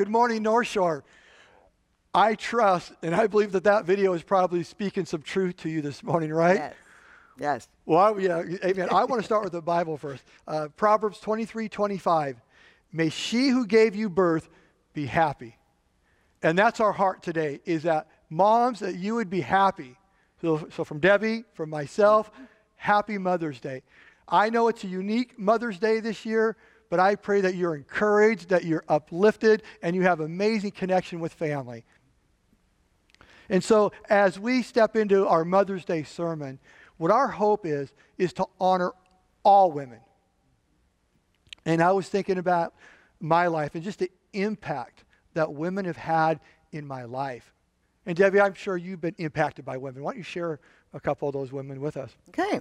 Good morning, North Shore. I trust and I believe that that video is probably speaking some truth to you this morning, right? Yes. Yes. Well, I, yeah, amen. I want to start with the Bible first. Uh, Proverbs 23 25. May she who gave you birth be happy. And that's our heart today, is that moms, that you would be happy. So, so from Debbie, from myself, happy Mother's Day. I know it's a unique Mother's Day this year, but I pray that you're encouraged, that you're uplifted, and you have amazing connection with family. And so as we step into our Mother's Day sermon, what our hope is, is to honor all women. And I was thinking about my life and just the impact that women have had in my life. And Debbie, I'm sure you've been impacted by women. Why don't you share a couple of those women with us? Okay.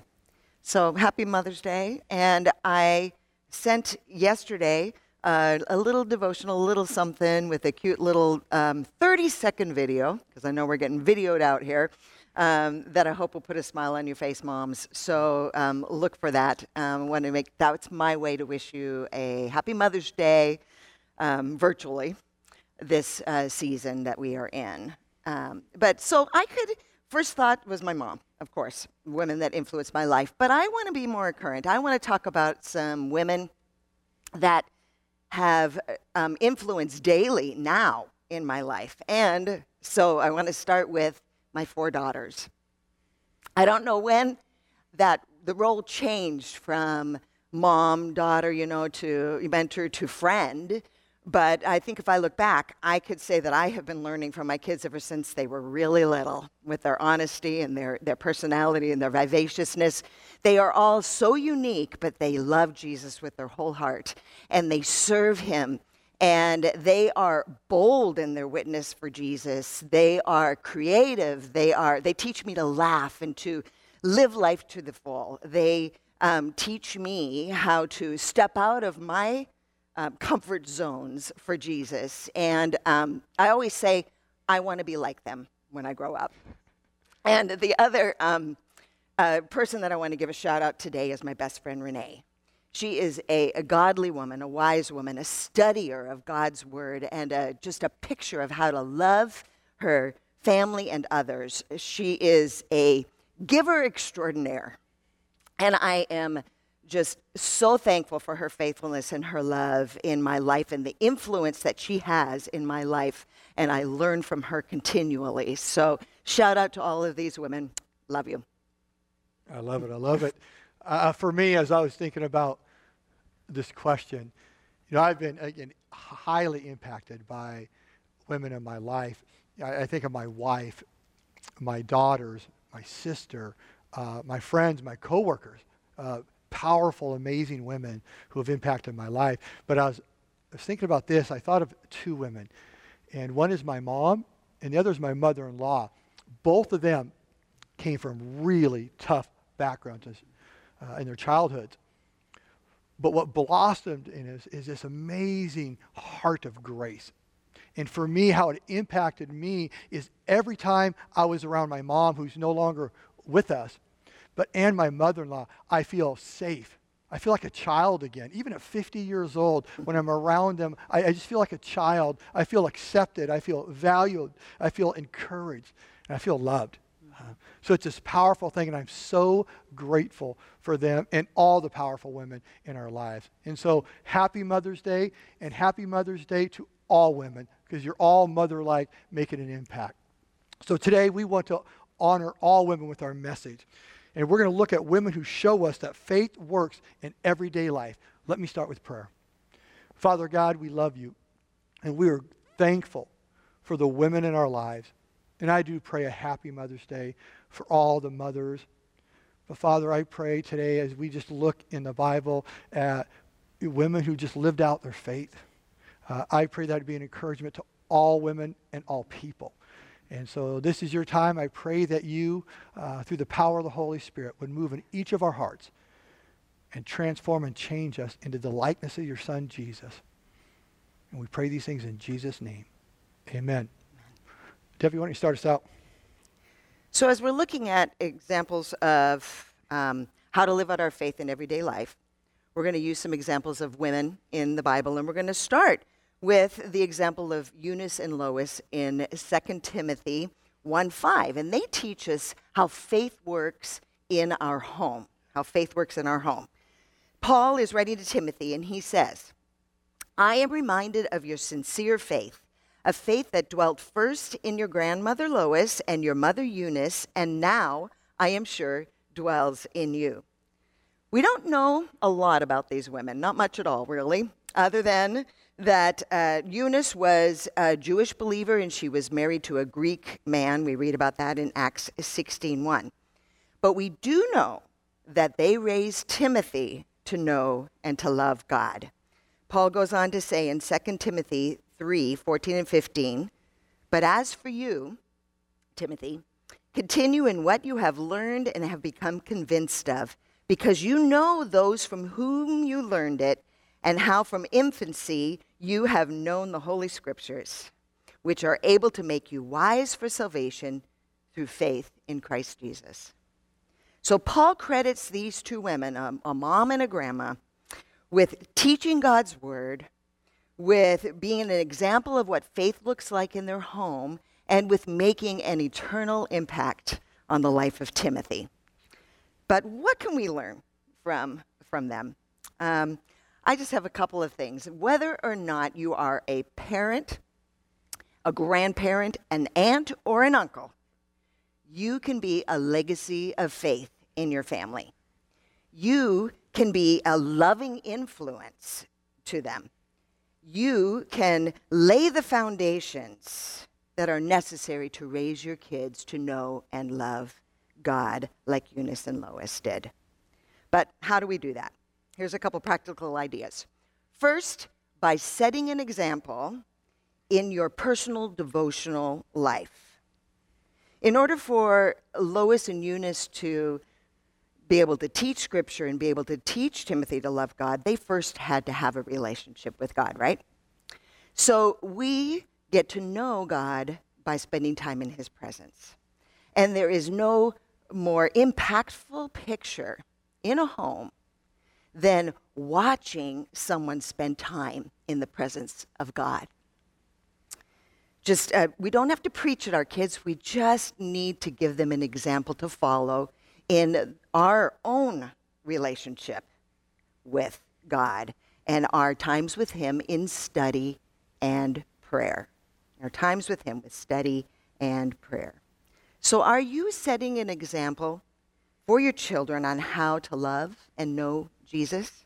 So happy Mother's Day. And I sent yesterday uh, a little devotional, little something with a cute little 30 um, second video, because I know we're getting videoed out here, um, that I hope will put a smile on your face, moms. So um, look for that. Um, want to make that's my way to wish you a happy Mother's Day um, virtually this uh, season that we are in. Um, but so I could first thought was my mom, of course, women that influenced my life. But I want to be more current. I want to talk about some women that have um, influenced daily now in my life. And so I want to start with my four daughters. I don't know when that the role changed from mom, daughter, you know, to mentor to friend. But I think if I look back, I could say that I have been learning from my kids ever since they were really little with their honesty and their, their personality and their vivaciousness. They are all so unique, but they love Jesus with their whole heart and they serve him. And they are bold in their witness for Jesus. They are creative. They, are, they teach me to laugh and to live life to the full. They um, teach me how to step out of my uh, comfort zones for Jesus. And um, I always say, I want to be like them when I grow up. And the other um, uh, person that I want to give a shout out today is my best friend, Renee. She is a, a godly woman, a wise woman, a studier of God's word, and a, just a picture of how to love her family and others. She is a giver extraordinaire. And I am just so thankful for her faithfulness and her love in my life and the influence that she has in my life. And I learn from her continually. So, shout out to all of these women. Love you. I love it. I love it. Uh, for me, as I was thinking about this question, you know, I've been, again, highly impacted by women in my life. I, I think of my wife, my daughters, my sister, uh, my friends, my coworkers. Uh, powerful, amazing women who have impacted my life. But I was, I was thinking about this. I thought of two women. And one is my mom, and the other is my mother in law. Both of them came from really tough backgrounds uh, in their childhoods. But what blossomed in us is this amazing heart of grace. And for me, how it impacted me is every time I was around my mom, who's no longer with us, but and my mother-in-law, I feel safe. I feel like a child again. Even at 50 years old, when I'm around them, I, I just feel like a child. I feel accepted. I feel valued. I feel encouraged. And I feel loved. Uh, so it's this powerful thing, and I'm so grateful for them and all the powerful women in our lives. And so, happy Mother's Day, and happy Mother's Day to all women, because you're all mother like, making an impact. So, today we want to honor all women with our message. And we're going to look at women who show us that faith works in everyday life. Let me start with prayer. Father God, we love you, and we are thankful for the women in our lives. And I do pray a happy Mother's Day for all the mothers. But Father, I pray today as we just look in the Bible at women who just lived out their faith, uh, I pray that would be an encouragement to all women and all people. And so this is your time. I pray that you, uh, through the power of the Holy Spirit, would move in each of our hearts and transform and change us into the likeness of your Son, Jesus. And we pray these things in Jesus' name. Amen. Debbie, why don't you start us out? So, as we're looking at examples of um, how to live out our faith in everyday life, we're going to use some examples of women in the Bible, and we're going to start with the example of Eunice and Lois in 2 Timothy 1 5. And they teach us how faith works in our home, how faith works in our home. Paul is writing to Timothy, and he says, I am reminded of your sincere faith, a faith that dwelt first in your grandmother Lois and your mother Eunice, and now, I am sure, dwells in you. We don't know a lot about these women, not much at all, really, other than that uh, Eunice was a Jewish believer and she was married to a Greek man. We read about that in Acts 16:1. But we do know that they raised Timothy to know and to love God. Paul goes on to say in 2 Timothy 3:14 and 15, But as for you, Timothy, continue in what you have learned and have become convinced of, because you know those from whom you learned it, and how from infancy you have known the Holy Scriptures, which are able to make you wise for salvation through faith in Christ Jesus. So Paul credits these two women, a, a, mom and a grandma, with teaching God's word, with being an example of what faith looks like in their home, and with making an eternal impact on the life of Timothy. But what can we learn from, from them? Um, I just have a couple of things. Whether or not you are a parent, a grandparent, an aunt, or an uncle, you can be a legacy of faith in your family. You can be a loving influence to them. You can lay the foundations that are necessary to raise your kids to know and love God like Eunice and Lois did. But how do we do that? Here's a couple practical ideas. First, by setting an example in your personal devotional life. In order for Lois and Eunice to be able to teach Scripture and be able to teach Timothy to love God, they first had to have a relationship with God, right? So we get to know God by spending time in His presence. And there is no more impactful picture in a home than watching someone spend time in the presence of God. Just, uh, we don't have to preach at our kids, we just need to give them an example to follow in our own relationship with God and our times with Him in study and prayer. Our times with Him with study and prayer. So, are you setting an example for your children on how to love and know Jesus?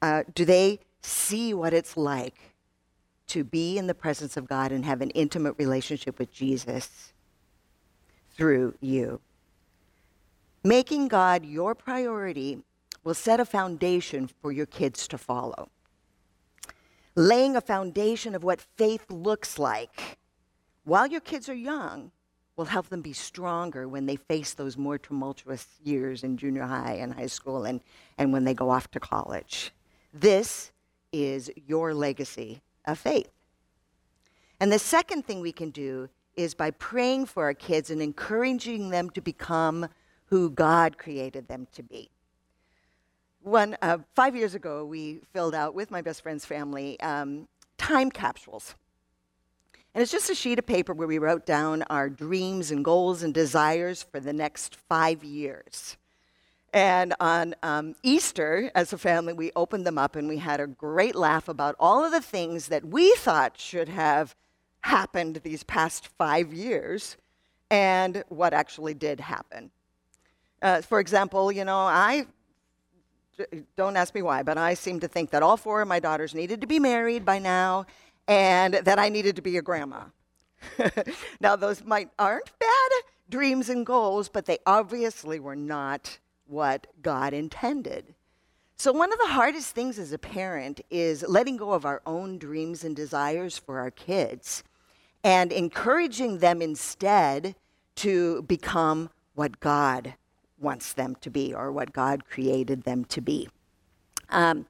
Uh, do they see what it's like to be in the presence of God and have an intimate relationship with Jesus through you? Making God your priority will set a foundation for your kids to follow. Laying a foundation of what faith looks like while your kids are young will help them be stronger when they face those more tumultuous years in junior high and high school and, and when they go off to college. This is your legacy of faith. And the second thing we can do is by praying for our kids and encouraging them to become who God created them to be. One, uh, five years ago, we filled out with my best friend's family um, time capsules and it's just a sheet of paper where we wrote down our dreams and goals and desires for the next five years. And on um, Easter, as a family, we opened them up and we had a great laugh about all of the things that we thought should have happened these past five years and what actually did happen. Uh, for example, you know, I don't ask me why, but I seem to think that all four of my daughters needed to be married by now and that I needed to be a grandma. now, those might aren't bad dreams and goals, but they obviously were not what God intended. So, one of the hardest things as a parent is letting go of our own dreams and desires for our kids and encouraging them instead to become what God wants them to be or what God created them to be. Um,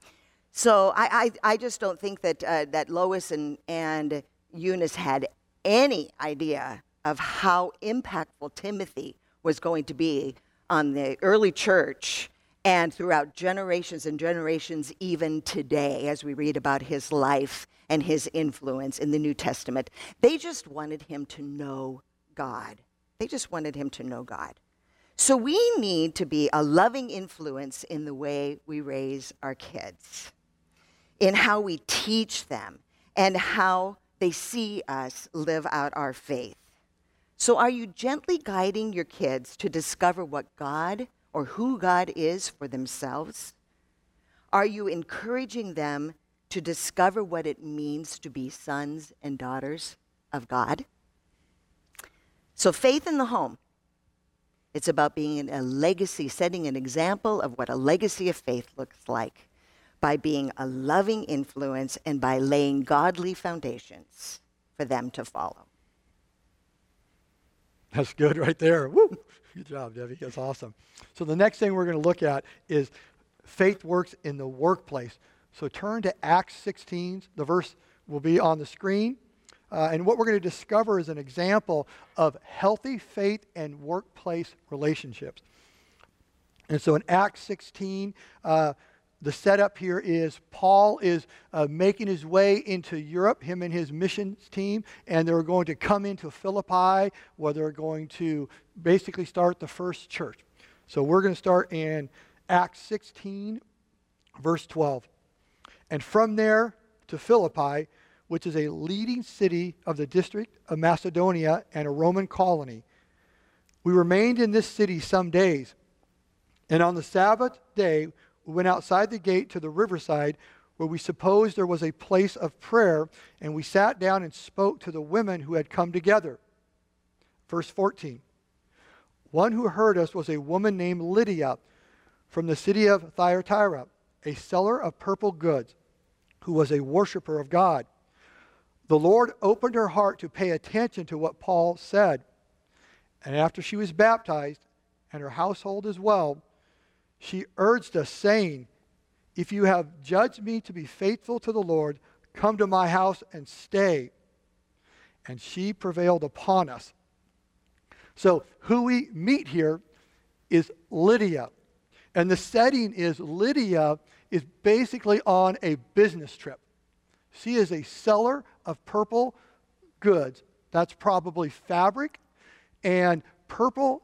so I, I, I just don't think that, uh, that Lois and, and Eunice had any idea of how impactful Timothy was going to be on the early church and throughout generations and generations, even today, as we read about his life and his influence in the New Testament. They just wanted him to know God. They just wanted him to know God. So we need to be a loving influence in the way we raise our kids, in how we teach them, and how they see us live out our faith. So, are you gently guiding your kids to discover what God or who God is for themselves? Are you encouraging them to discover what it means to be sons and daughters of God? So, faith in the home. It's about being a legacy, setting an example of what a legacy of faith looks like by being a loving influence and by laying godly foundations for them to follow. That's good right there. Woo! Good job, Debbie. That's awesome. So the next thing we're going to look at is faith works in the workplace. So turn to Acts 16. The verse will be on the screen. Uh, and what we're going to discover is an example of healthy faith and workplace relationships. And so in Acts 16, uh, the setup here is Paul is uh, making his way into Europe, him and his missions team, and they're going to come into Philippi where they're going to basically start the first church. So we're going to start in Acts 16, verse 12. And from there to Philippi, which is a leading city of the district of Macedonia and a Roman colony, we remained in this city some days. And on the Sabbath day, we went outside the gate to the riverside where we supposed there was a place of prayer, and we sat down and spoke to the women who had come together. Verse 14. One who heard us was a woman named Lydia from the city of Thyatira, a seller of purple goods, who was a worshiper of God. The Lord opened her heart to pay attention to what Paul said. And after she was baptized, and her household as well, she urged us, saying, If you have judged me to be faithful to the Lord, come to my house and stay. And she prevailed upon us. So, who we meet here is Lydia. And the setting is Lydia is basically on a business trip. She is a seller of purple goods. That's probably fabric. And purple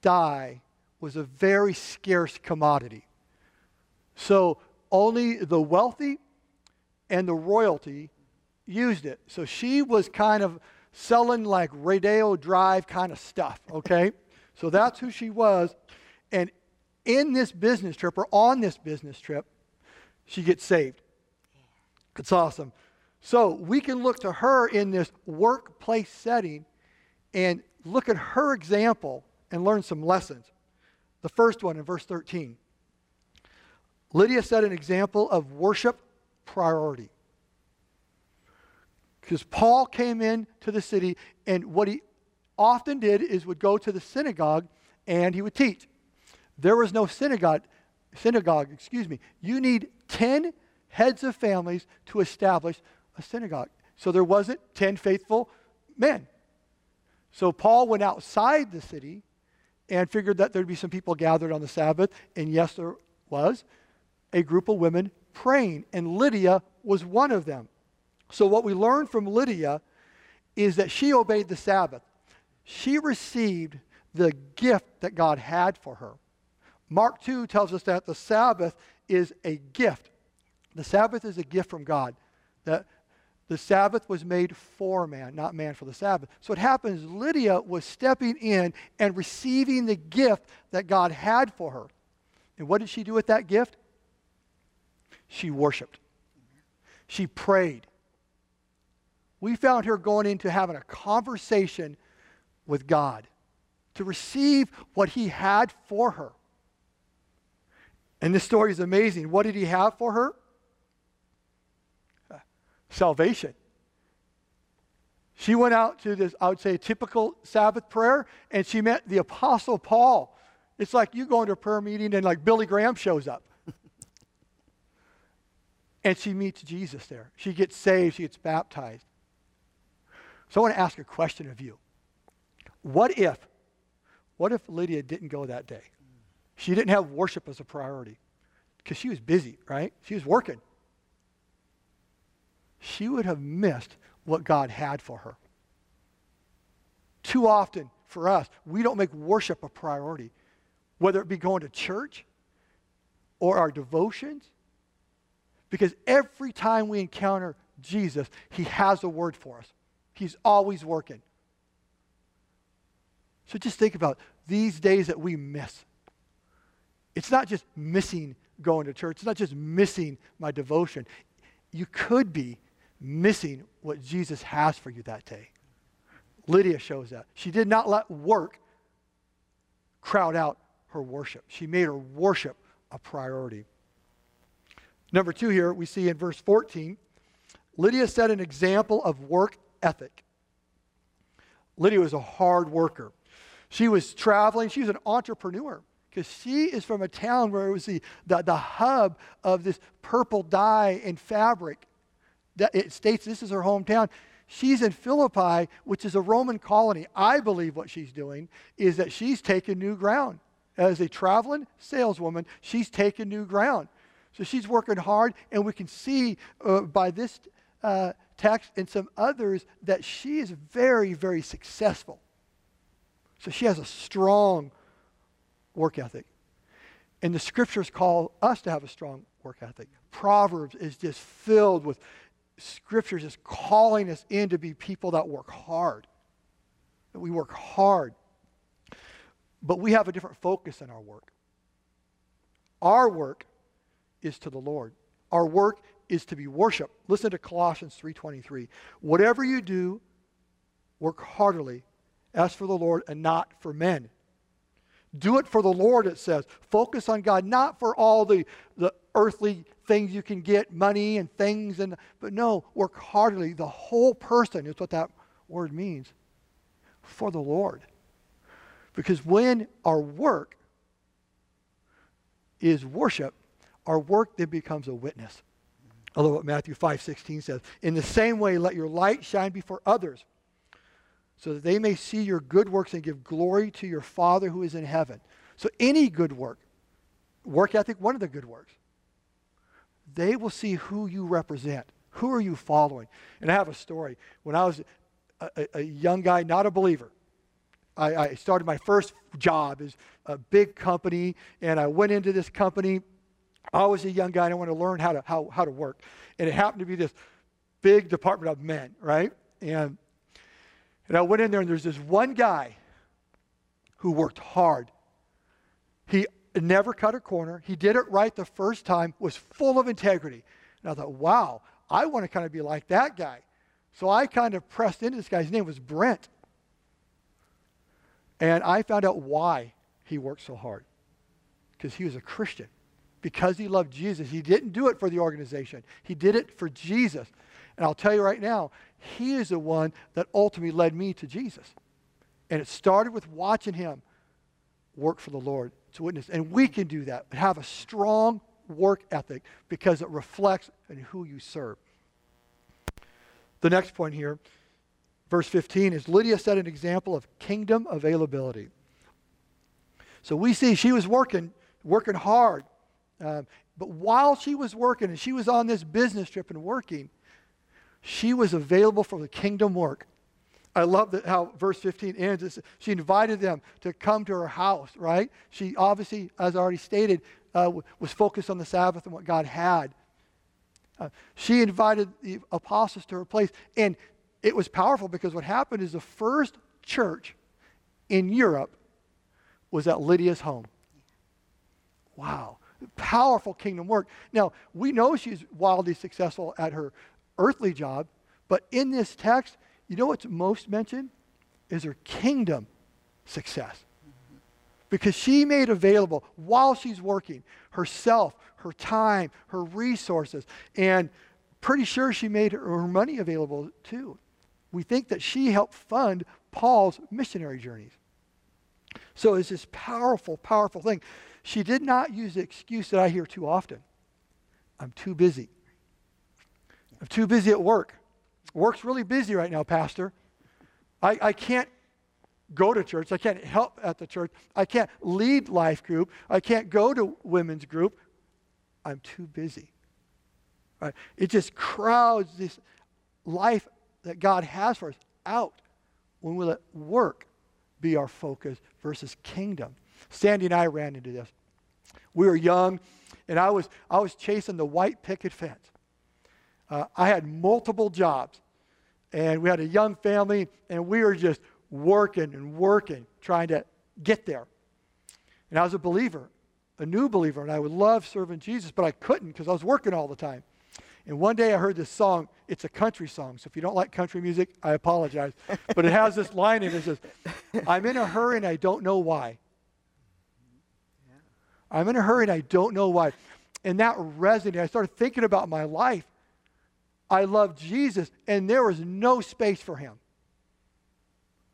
dye was a very scarce commodity. So only the wealthy and the royalty used it. So she was kind of selling like Rodeo Drive kind of stuff, okay? so that's who she was. And in this business trip, or on this business trip, she gets saved. It's awesome. So we can look to her in this workplace setting and look at her example and learn some lessons. The first one in verse 13. Lydia set an example of worship priority. Because Paul came in to the city, and what he often did is would go to the synagogue and he would teach. There was no synagogue, synagogue, excuse me. You need 10 heads of families to establish a synagogue. So there wasn't 10 faithful men. So Paul went outside the city and figured that there'd be some people gathered on the Sabbath. And yes, there was a group of women praying, and Lydia was one of them. So, what we learn from Lydia is that she obeyed the Sabbath. She received the gift that God had for her. Mark 2 tells us that the Sabbath is a gift. The Sabbath is a gift from God. That the Sabbath was made for man, not man for the Sabbath. So what happens, Lydia was stepping in and receiving the gift that God had for her. And what did she do with that gift? She worshiped. She prayed. We found her going into having a conversation with God to receive what he had for her. And this story is amazing. What did he have for her? Salvation. She went out to this, I would say, typical Sabbath prayer, and she met the Apostle Paul. It's like you go into a prayer meeting and like Billy Graham shows up. and she meets Jesus there. She gets saved, she gets baptized. So I want to ask a question of you. What if, what if Lydia didn't go that day? she didn't have worship as a priority because she was busy, right? She was working. She would have missed what God had for her. Too often for us, we don't make worship a priority, whether it be going to church or our devotions, because every time we encounter Jesus, he has a word for us. He's always working. So just think about these days that we miss. It's not just missing going to church, it's not just missing my devotion. You could be missing what Jesus has for you that day. Lydia shows that. She did not let work crowd out her worship, she made her worship a priority. Number two, here we see in verse 14, Lydia set an example of work ethic. Lydia was a hard worker. She was traveling, she was an entrepreneur because she is from a town where it was the, the, the hub of this purple dye and fabric. It states this is her hometown. She's in Philippi, which is a Roman colony. I believe what she's doing is that she's taking new ground. As a traveling saleswoman, she's taking new ground. So she's working hard, and we can see uh, by this uh, text and some others that she is very, very successful. So she has a strong work ethic. And the scriptures call us to have a strong work ethic. Proverbs is just filled with scriptures is calling us in to be people that work hard. That we work hard. But we have a different focus in our work. Our work is to the Lord. Our work is to be worship. Listen to Colossians 3:23. Whatever you do, work heartily as for the Lord and not for men. Do it for the Lord, it says. Focus on God, not for all the, the earthly things you can get, money and things, and but no, work heartily. The whole person is what that word means. For the Lord. Because when our work is worship, our work then becomes a witness. I love what Matthew 5 16 says. In the same way, let your light shine before others so that they may see your good works and give glory to your Father who is in heaven. So, any good work, work ethic, one of the good works, they will see who you represent. Who are you following? And I have a story. When I was a, a young guy, not a believer, I, I started my first job as a big company, and I went into this company. I was a young guy, and I wanted to learn how to, how, how to work. And it happened to be this big department of men, right? And and I went in there, and there's this one guy who worked hard. He never cut a corner. He did it right the first time, was full of integrity. And I thought, wow, I want to kind of be like that guy. So I kind of pressed into this guy's name was Brent. And I found out why he worked so hard. Because he was a Christian. Because he loved Jesus. He didn't do it for the organization. He did it for Jesus. And I'll tell you right now, he is the one that ultimately led me to Jesus. And it started with watching him work for the Lord to witness. And we can do that, but have a strong work ethic because it reflects in who you serve. The next point here, verse 15, is Lydia set an example of kingdom availability. So we see she was working, working hard. Um, but while she was working and she was on this business trip and working, she was available for the kingdom work. I love that how verse 15 ends. She invited them to come to her house, right? She obviously, as I already stated, uh, was focused on the Sabbath and what God had. Uh, she invited the apostles to her place. And it was powerful because what happened is the first church in Europe was at Lydia's home. Wow. Powerful kingdom work. Now, we know she's wildly successful at her earthly job, but in this text, you know what's most mentioned? Is her kingdom success. Because she made available while she's working herself, her time, her resources, and pretty sure she made her money available too. We think that she helped fund Paul's missionary journeys. So it's this powerful, powerful thing. She did not use the excuse that I hear too often I'm too busy. I'm too busy at work. Work's really busy right now, Pastor. I, I can't go to church. I can't help at the church. I can't lead life group. I can't go to women's group. I'm too busy. Right? It just crowds this life that God has for us out when we let work be our focus versus kingdom. Sandy and I ran into this. We were young, and I was, I was chasing the white picket fence. Uh, I had multiple jobs, and we had a young family, and we were just working and working, trying to get there. And I was a believer, a new believer, and I would love serving Jesus, but I couldn't because I was working all the time. And one day I heard this song. It's a country song. So if you don't like country music, I apologize. But it has this line in it that says, I'm in a hurry and I don't know why. I'm in a hurry and I don't know why. And that resonated. I started thinking about my life. I love Jesus, and there was no space for him.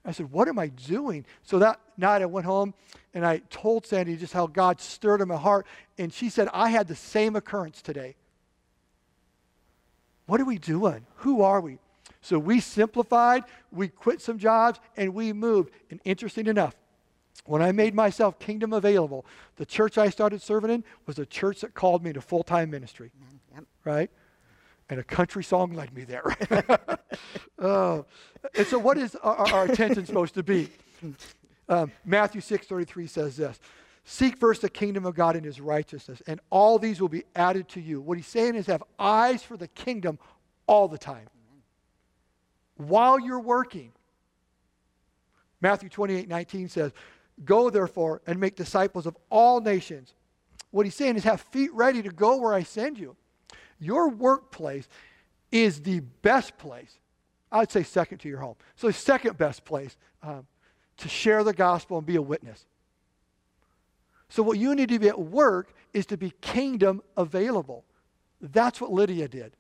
I said, What am I doing? So that night I went home and I told Sandy just how God stirred in my heart. And she said, I had the same occurrence today. What are we doing? Who are we? So we simplified, we quit some jobs, and we moved. And interesting enough, when I made myself kingdom available, the church I started serving in was a church that called me to full time ministry. Mm-hmm. Yep. Right? And a country song led me there. oh. And so, what is our, our attention supposed to be? Um, Matthew 6 33 says this Seek first the kingdom of God and his righteousness, and all these will be added to you. What he's saying is have eyes for the kingdom all the time. While you're working. Matthew 28 19 says, Go therefore and make disciples of all nations. What he's saying is have feet ready to go where I send you. Your workplace is the best place. I'd say second to your home. So, second best place um, to share the gospel and be a witness. So, what you need to be at work is to be kingdom available. That's what Lydia did.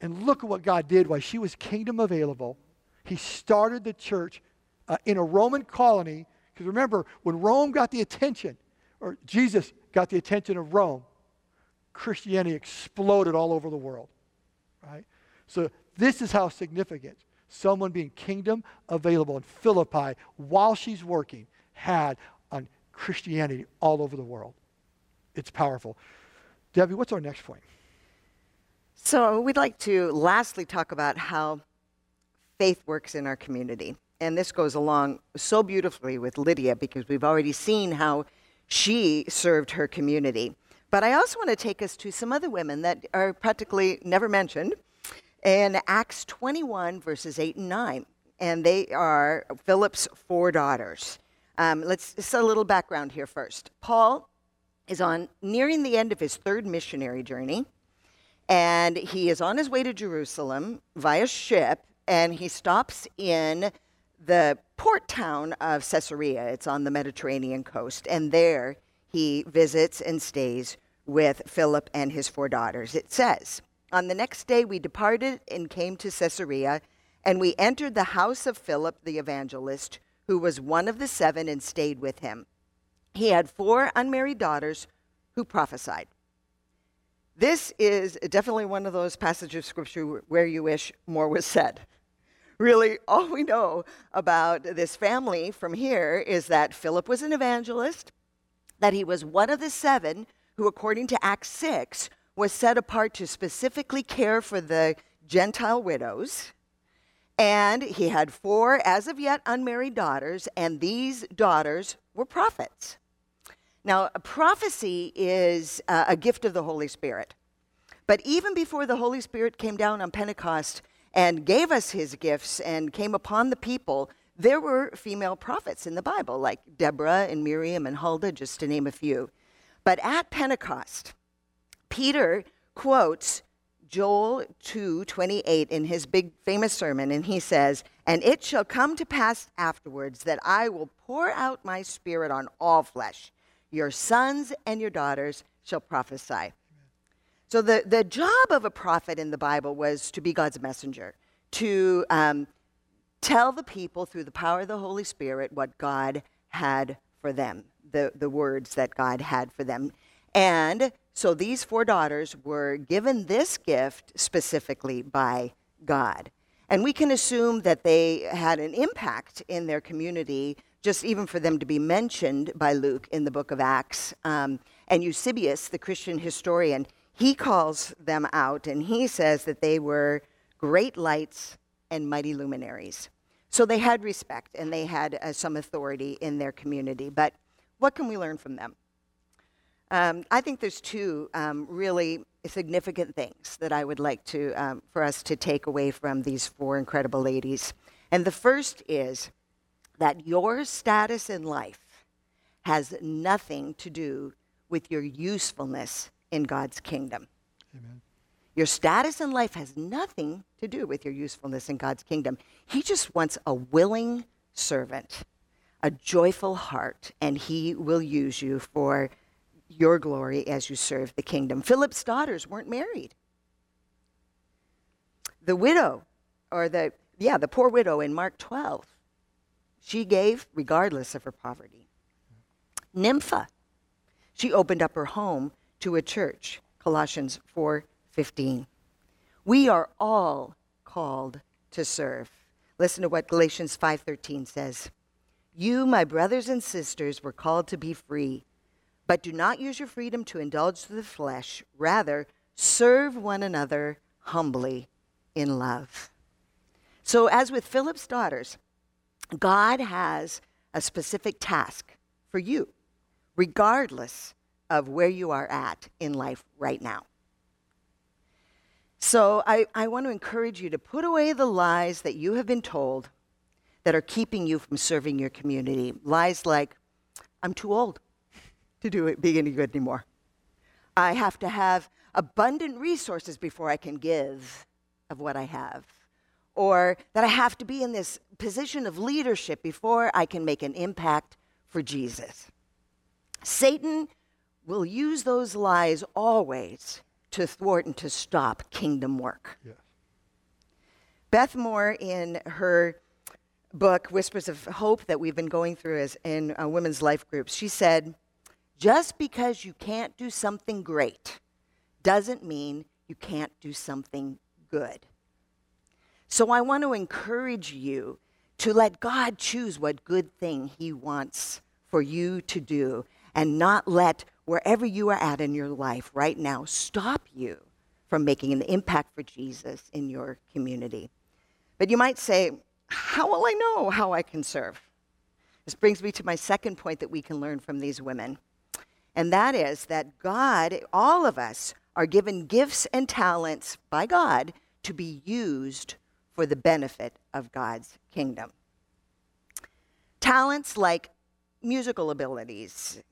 And look at what God did while she was kingdom available. He started the church uh, in a Roman colony. Because remember, when Rome got the attention, or Jesus got the attention of Rome, Christianity exploded all over the world. Right? So, this is how significant someone being kingdom available in Philippi while she's working had on Christianity all over the world. It's powerful. Debbie, what's our next point? So, we'd like to lastly talk about how faith works in our community. And this goes along so beautifully with Lydia because we've already seen how she served her community. But I also want to take us to some other women that are practically never mentioned in Acts 21, verses 8 and 9. And they are Philip's four daughters. Um, let's set a little background here first. Paul is on nearing the end of his third missionary journey, and he is on his way to Jerusalem via ship, and he stops in the port town of Caesarea. It's on the Mediterranean coast, and there he visits and stays with Philip and his four daughters. It says, On the next day we departed and came to Caesarea, and we entered the house of Philip the evangelist who was one of the seven and stayed with him. He had four unmarried daughters who prophesied. This is definitely one of those passages of scripture where you wish more was said. Really, all we know about this family from here is that Philip was an evangelist, that he was one of the seven who, according to Acts 6, was set apart to specifically care for the Gentile widows, and he had four as of yet unmarried daughters, and these daughters were prophets. Now, prophecy is uh, a gift of the Holy Spirit. But even before the Holy Spirit came down on Pentecost and gave us his gifts and came upon the people, there were female prophets in the Bible, like Deborah and Miriam and Huldah, just to name a few. But at Pentecost, Peter quotes Joel 2:28 in his big famous sermon and he says, "And it shall come to pass afterwards that I will pour out my spirit on all flesh. Your sons and your daughters shall prophesy." So the, the job of a prophet in the Bible was to be God's messenger, to um, tell the people through the power of the Holy Spirit what God had for them, the, the words that God had for them. And so these four daughters were given this gift specifically by God. And we can assume that they had an impact in their community, just even for them to be mentioned by Luke in the book of Acts. Um, and Eusebius, the Christian historian, he calls them out and he says that they were great lights and mighty luminaries. So they had respect and they had uh, some authority in their community. But what can we learn from them? Um, I think there's two um, really significant things that I would like to, um, for us to take away from these four incredible ladies. And the first is that your status in life has nothing to do with your usefulness in God's kingdom. Amen. Your status in life has nothing to do with your usefulness in God's kingdom. He just wants a willing servant, a joyful heart, and He will use you for your glory as you serve the kingdom. Philip's daughters weren't married. The widow, or the, yeah, the poor widow in Mark 12, she gave regardless of her poverty. Nympha, she opened up her home to a church. Colossians 4:15. We are all called to serve. Listen to what Galatians 5:13 says. You, my brothers and sisters, were called to be free but do not use your freedom to indulge the flesh. Rather, serve one another humbly in love. So, as with Philip's daughters, God has a specific task for you, regardless of where you are at in life right now. So, I, I want to encourage you to put away the lies that you have been told that are keeping you from serving your community. Lies like, I'm too old to do it, be any good anymore. I have to have abundant resources before I can give of what I have. Or that I have to be in this position of leadership before I can make an impact for Jesus. Satan will use those lies always to thwart and to stop kingdom work. Yes. Beth Moore, in her book, Whispers of Hope, that we've been going through as in uh, women's life groups, she said, just because you can't do something great doesn't mean you can't do something good. So I want to encourage you to let God choose what good thing He wants for you to do and not let wherever you are at in your life right now stop you from making an impact for Jesus in your community. But you might say, How will I know how I can serve? This brings me to my second point that we can learn from these women and that is that God, all of us, are given gifts and talents by God to be used for the benefit of God's kingdom. Talents like musical abilities,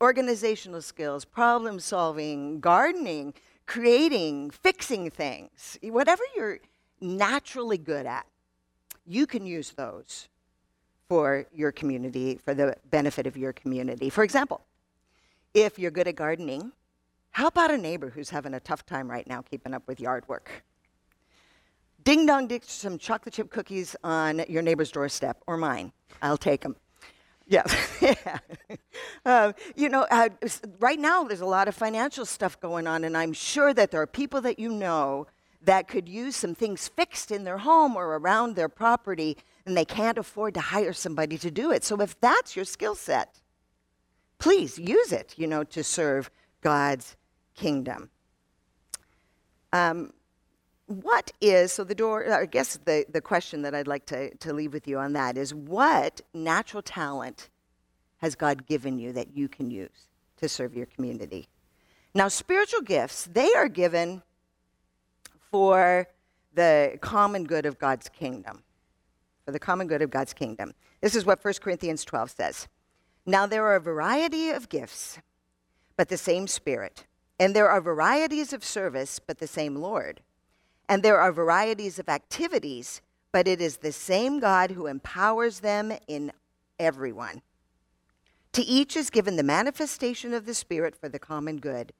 organizational skills, problem solving, gardening, creating, fixing things, whatever you're naturally good at, you can use those for your community, for the benefit of your community. For example, if you're good at gardening, how about a neighbor who's having a tough time right now keeping up with yard work? Ding dong, ditch some chocolate chip cookies on your neighbor's doorstep or mine. I'll take them. Yeah. yeah. Uh, you know, uh, right now there's a lot of financial stuff going on, and I'm sure that there are people that you know that could use some things fixed in their home or around their property, and they can't afford to hire somebody to do it. So if that's your skill set, please use it, you know, to serve God's kingdom. Um, what is, so the door, I guess the, the question that I'd like to, to leave with you on that is what natural talent has God given you that you can use to serve your community? Now, spiritual gifts, they are given for the common good of God's kingdom. For the common good of God's kingdom. This is what 1 Corinthians 12 says. Now there are a variety of gifts, but the same Spirit. And there are varieties of service, but the same Lord. And there are varieties of activities, but it is the same God who empowers them in everyone. To each is given the manifestation of the Spirit for the common good.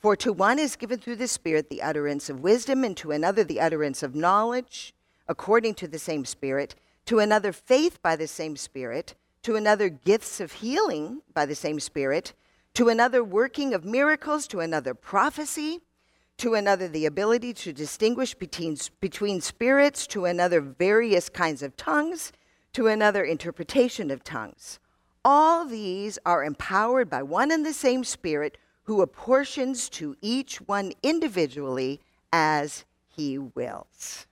For to one is given through the Spirit the utterance of wisdom, and to another the utterance of knowledge, according to the same Spirit, to another faith by the same Spirit to another gifts of healing by the same Spirit, to another working of miracles, to another prophecy, to another the ability to distinguish between, between spirits, to another various kinds of tongues, to another interpretation of tongues. All these are empowered by one and the same Spirit who apportions to each one individually as he wills.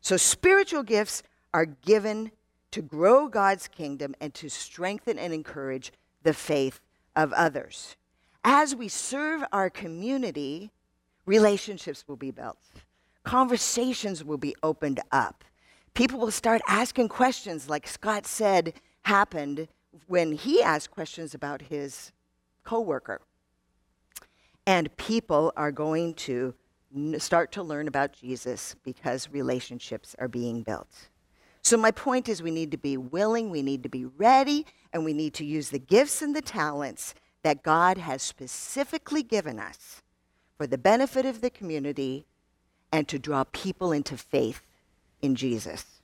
So, spiritual gifts are given to grow God's kingdom and to strengthen and encourage the faith of others. As we serve our community, relationships will be built, conversations will be opened up. People will start asking questions, like Scott said happened when he asked questions about his coworker. And people are going to start to learn about Jesus because relationships are being built. So, my point is, we need to be willing, we need to be ready, and we need to use the gifts and the talents that God has specifically given us for the benefit of the community and to draw people into faith in Jesus.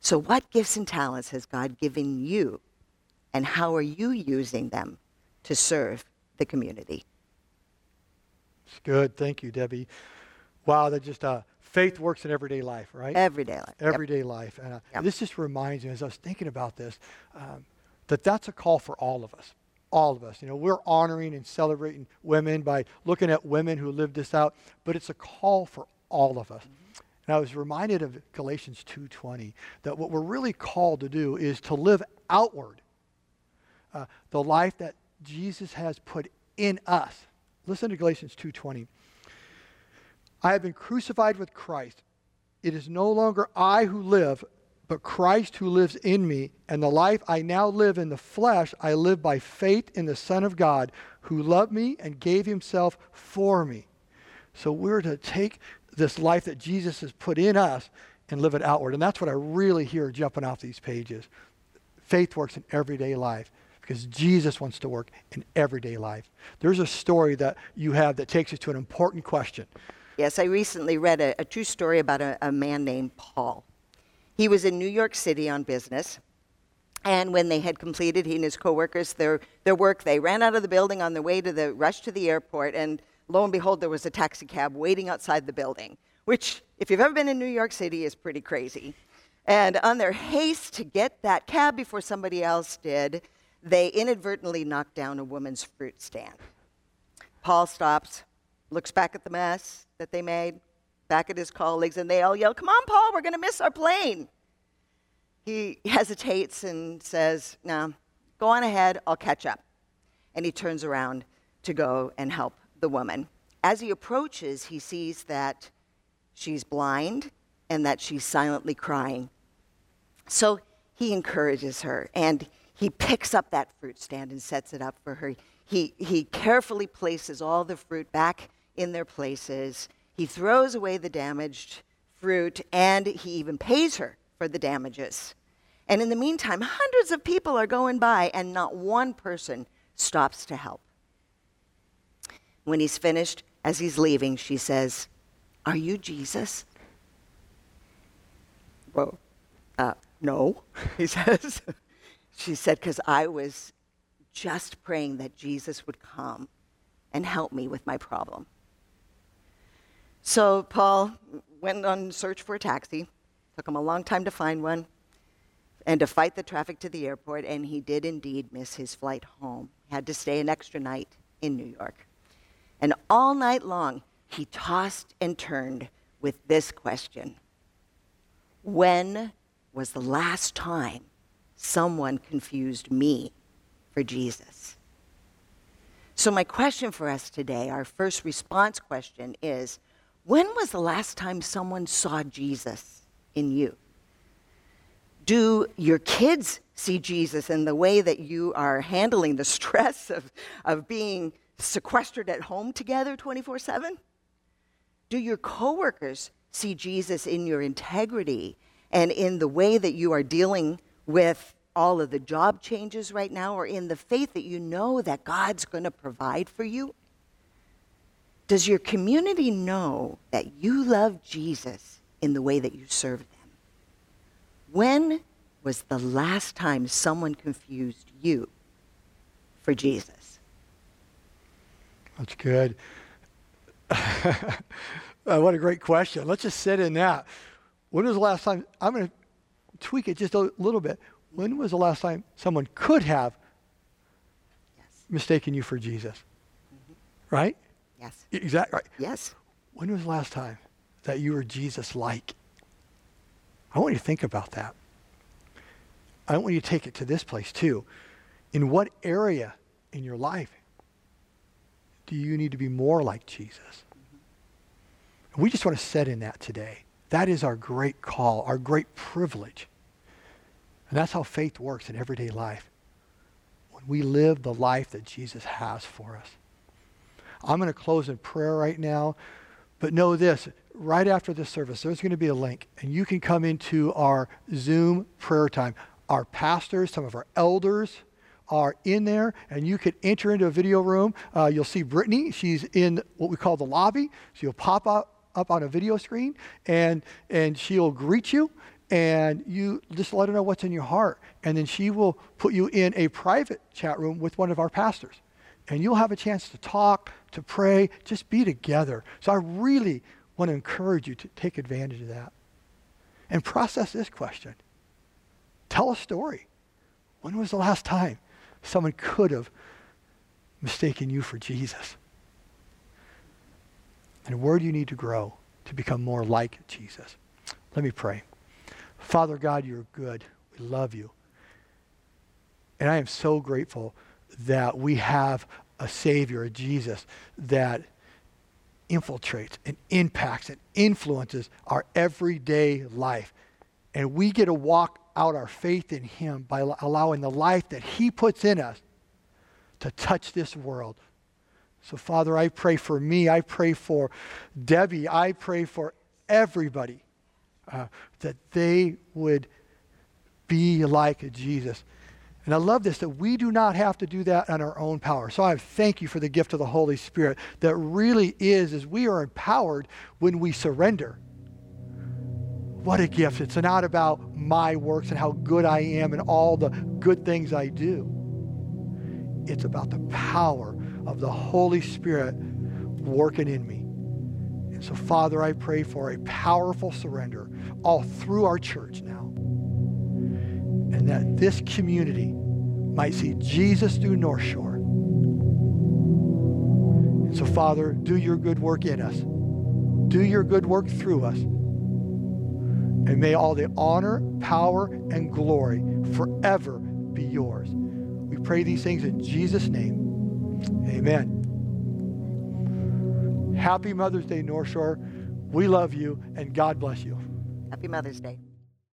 So, what gifts and talents has God given you, and how are you using them to serve the community? It's good. Thank you, Debbie. Wow, that just uh, faith works in everyday life, right? Everyday life. Everyday yep. life. And uh, yep. this just reminds me, as I was thinking about this, um, that that's a call for all of us. All of us. You know, we're honoring and celebrating women by looking at women who lived this out, but it's a call for all of us. Mm-hmm. And I was reminded of Galatians 2:20 that what we're really called to do is to live outward uh, the life that Jesus has put in us. Listen to Galatians 2:20. I have been crucified with Christ. It is no longer I who live, but Christ who lives in me, and the life I now live in the flesh, I live by faith in the Son of God, who loved me and gave himself for me. So we're to take this life that Jesus has put in us and live it outward. And that's what I really hear jumping off these pages. Faith works in everyday life because Jesus wants to work in everyday life. There's a story that you have that takes us to an important question. Yes, I recently read a, a true story about a, a man named Paul. He was in New York City on business. And when they had completed, he and his coworkers, their, their work, they ran out of the building on the way to the rush to the airport. And lo and behold, there was a taxi cab waiting outside the building, which, if you've ever been in New York City, is pretty crazy. And on their haste to get that cab before somebody else did, they inadvertently knocked down a woman's fruit stand. Paul stops, looks back at the mess that they made, back at his colleagues, and they all yell, Come on, Paul, we're going to miss our plane. He hesitates and says, No, go on ahead, I'll catch up. And he turns around to go and help the woman. As he approaches, he sees that she's blind and that she's silently crying. So he encourages her and he picks up that fruit stand and sets it up for her. He, he carefully places all the fruit back in their places. He throws away the damaged fruit and he even pays her for the damages. And in the meantime, hundreds of people are going by and not one person stops to help. When he's finished, as he's leaving, she says, Are you Jesus? Well, uh, no, he says. She said, Because I was just praying that Jesus would come and help me with my problem. So Paul went on search for a taxi. Took him a long time to find one and to fight the traffic to the airport, and he did indeed miss his flight home. He had to stay an extra night in New York. And all night long, he tossed and turned with this question When was the last time someone confused me for Jesus. So, my question for us today, our first response question is When was the last time someone saw Jesus in you? Do your kids see Jesus in the way that you are handling the stress of, of being sequestered at home together 24 7? Do your coworkers see Jesus in your integrity and in the way that you are dealing with all of the job changes right now or in the faith that you know that God's going to provide for you? Does your community know that you love Jesus in the way that you serve them? When was the last time someone confused you for Jesus? That's good. Uh, what a great question. Let's just sit in that. When was the last time? I'm going to tweak it just a little bit. When was the last time someone could have Yes. mistaken you for Jesus? Mm-hmm. Right? Yes. Exactly. Right. Yes. When was the last time that you were Jesus like? I want you to think about that. I want you to take it to this place too. In what area in your life do you need to be more like Jesus? Mm-hmm. We just want to set in that today. That is our great call, our great privilege. And that's how faith works in everyday life. When we live the life that Jesus has for us. I'm going to close in prayer right now. But know this right after this service, there's going to be a link, and you can come into our Zoom prayer time. Our pastors, some of our elders are in there, and you can enter into a video room. Uh, you'll see Brittany. She's in what we call the lobby. She'll pop up, up on a video screen, and, and she'll greet you and you just let her know what's in your heart. And then she will put you in a private chat room with one of our pastors. And you'll have a chance to talk, to pray, just be together. So I really want to encourage you to take advantage of that. And process this question. Tell a story. When was the last time someone could have mistaken you for Jesus? And where do you need to grow to become more like Jesus? Let me pray. Father God, you're good. We love you. And I am so grateful that we have a Savior, a Jesus, that infiltrates and impacts and influences our everyday life. And we get to walk out our faith in Him by allowing the life that He puts in us to touch this world. So, Father, I pray for me. I pray for Debbie. I pray for everybody uh, that they would be like Jesus. And I love this that we do not have to do that on our own power. So I thank you for the gift of the Holy Spirit that really is is we are empowered when we surrender. What a gift. It's not about my works and how good I am and all the good things I do. It's about the power of the Holy Spirit working in me. And so, Father, I pray for a powerful surrender all through our church now. And that this community might see Jesus through North Shore. And so, Father, do your good work in us. Do your good work through us. And may all the honor, power, and glory forever be yours. We pray these things in Jesus' name. Amen. Happy Mother's Day, North Shore. We love you, and God bless you. Happy Mother's Day.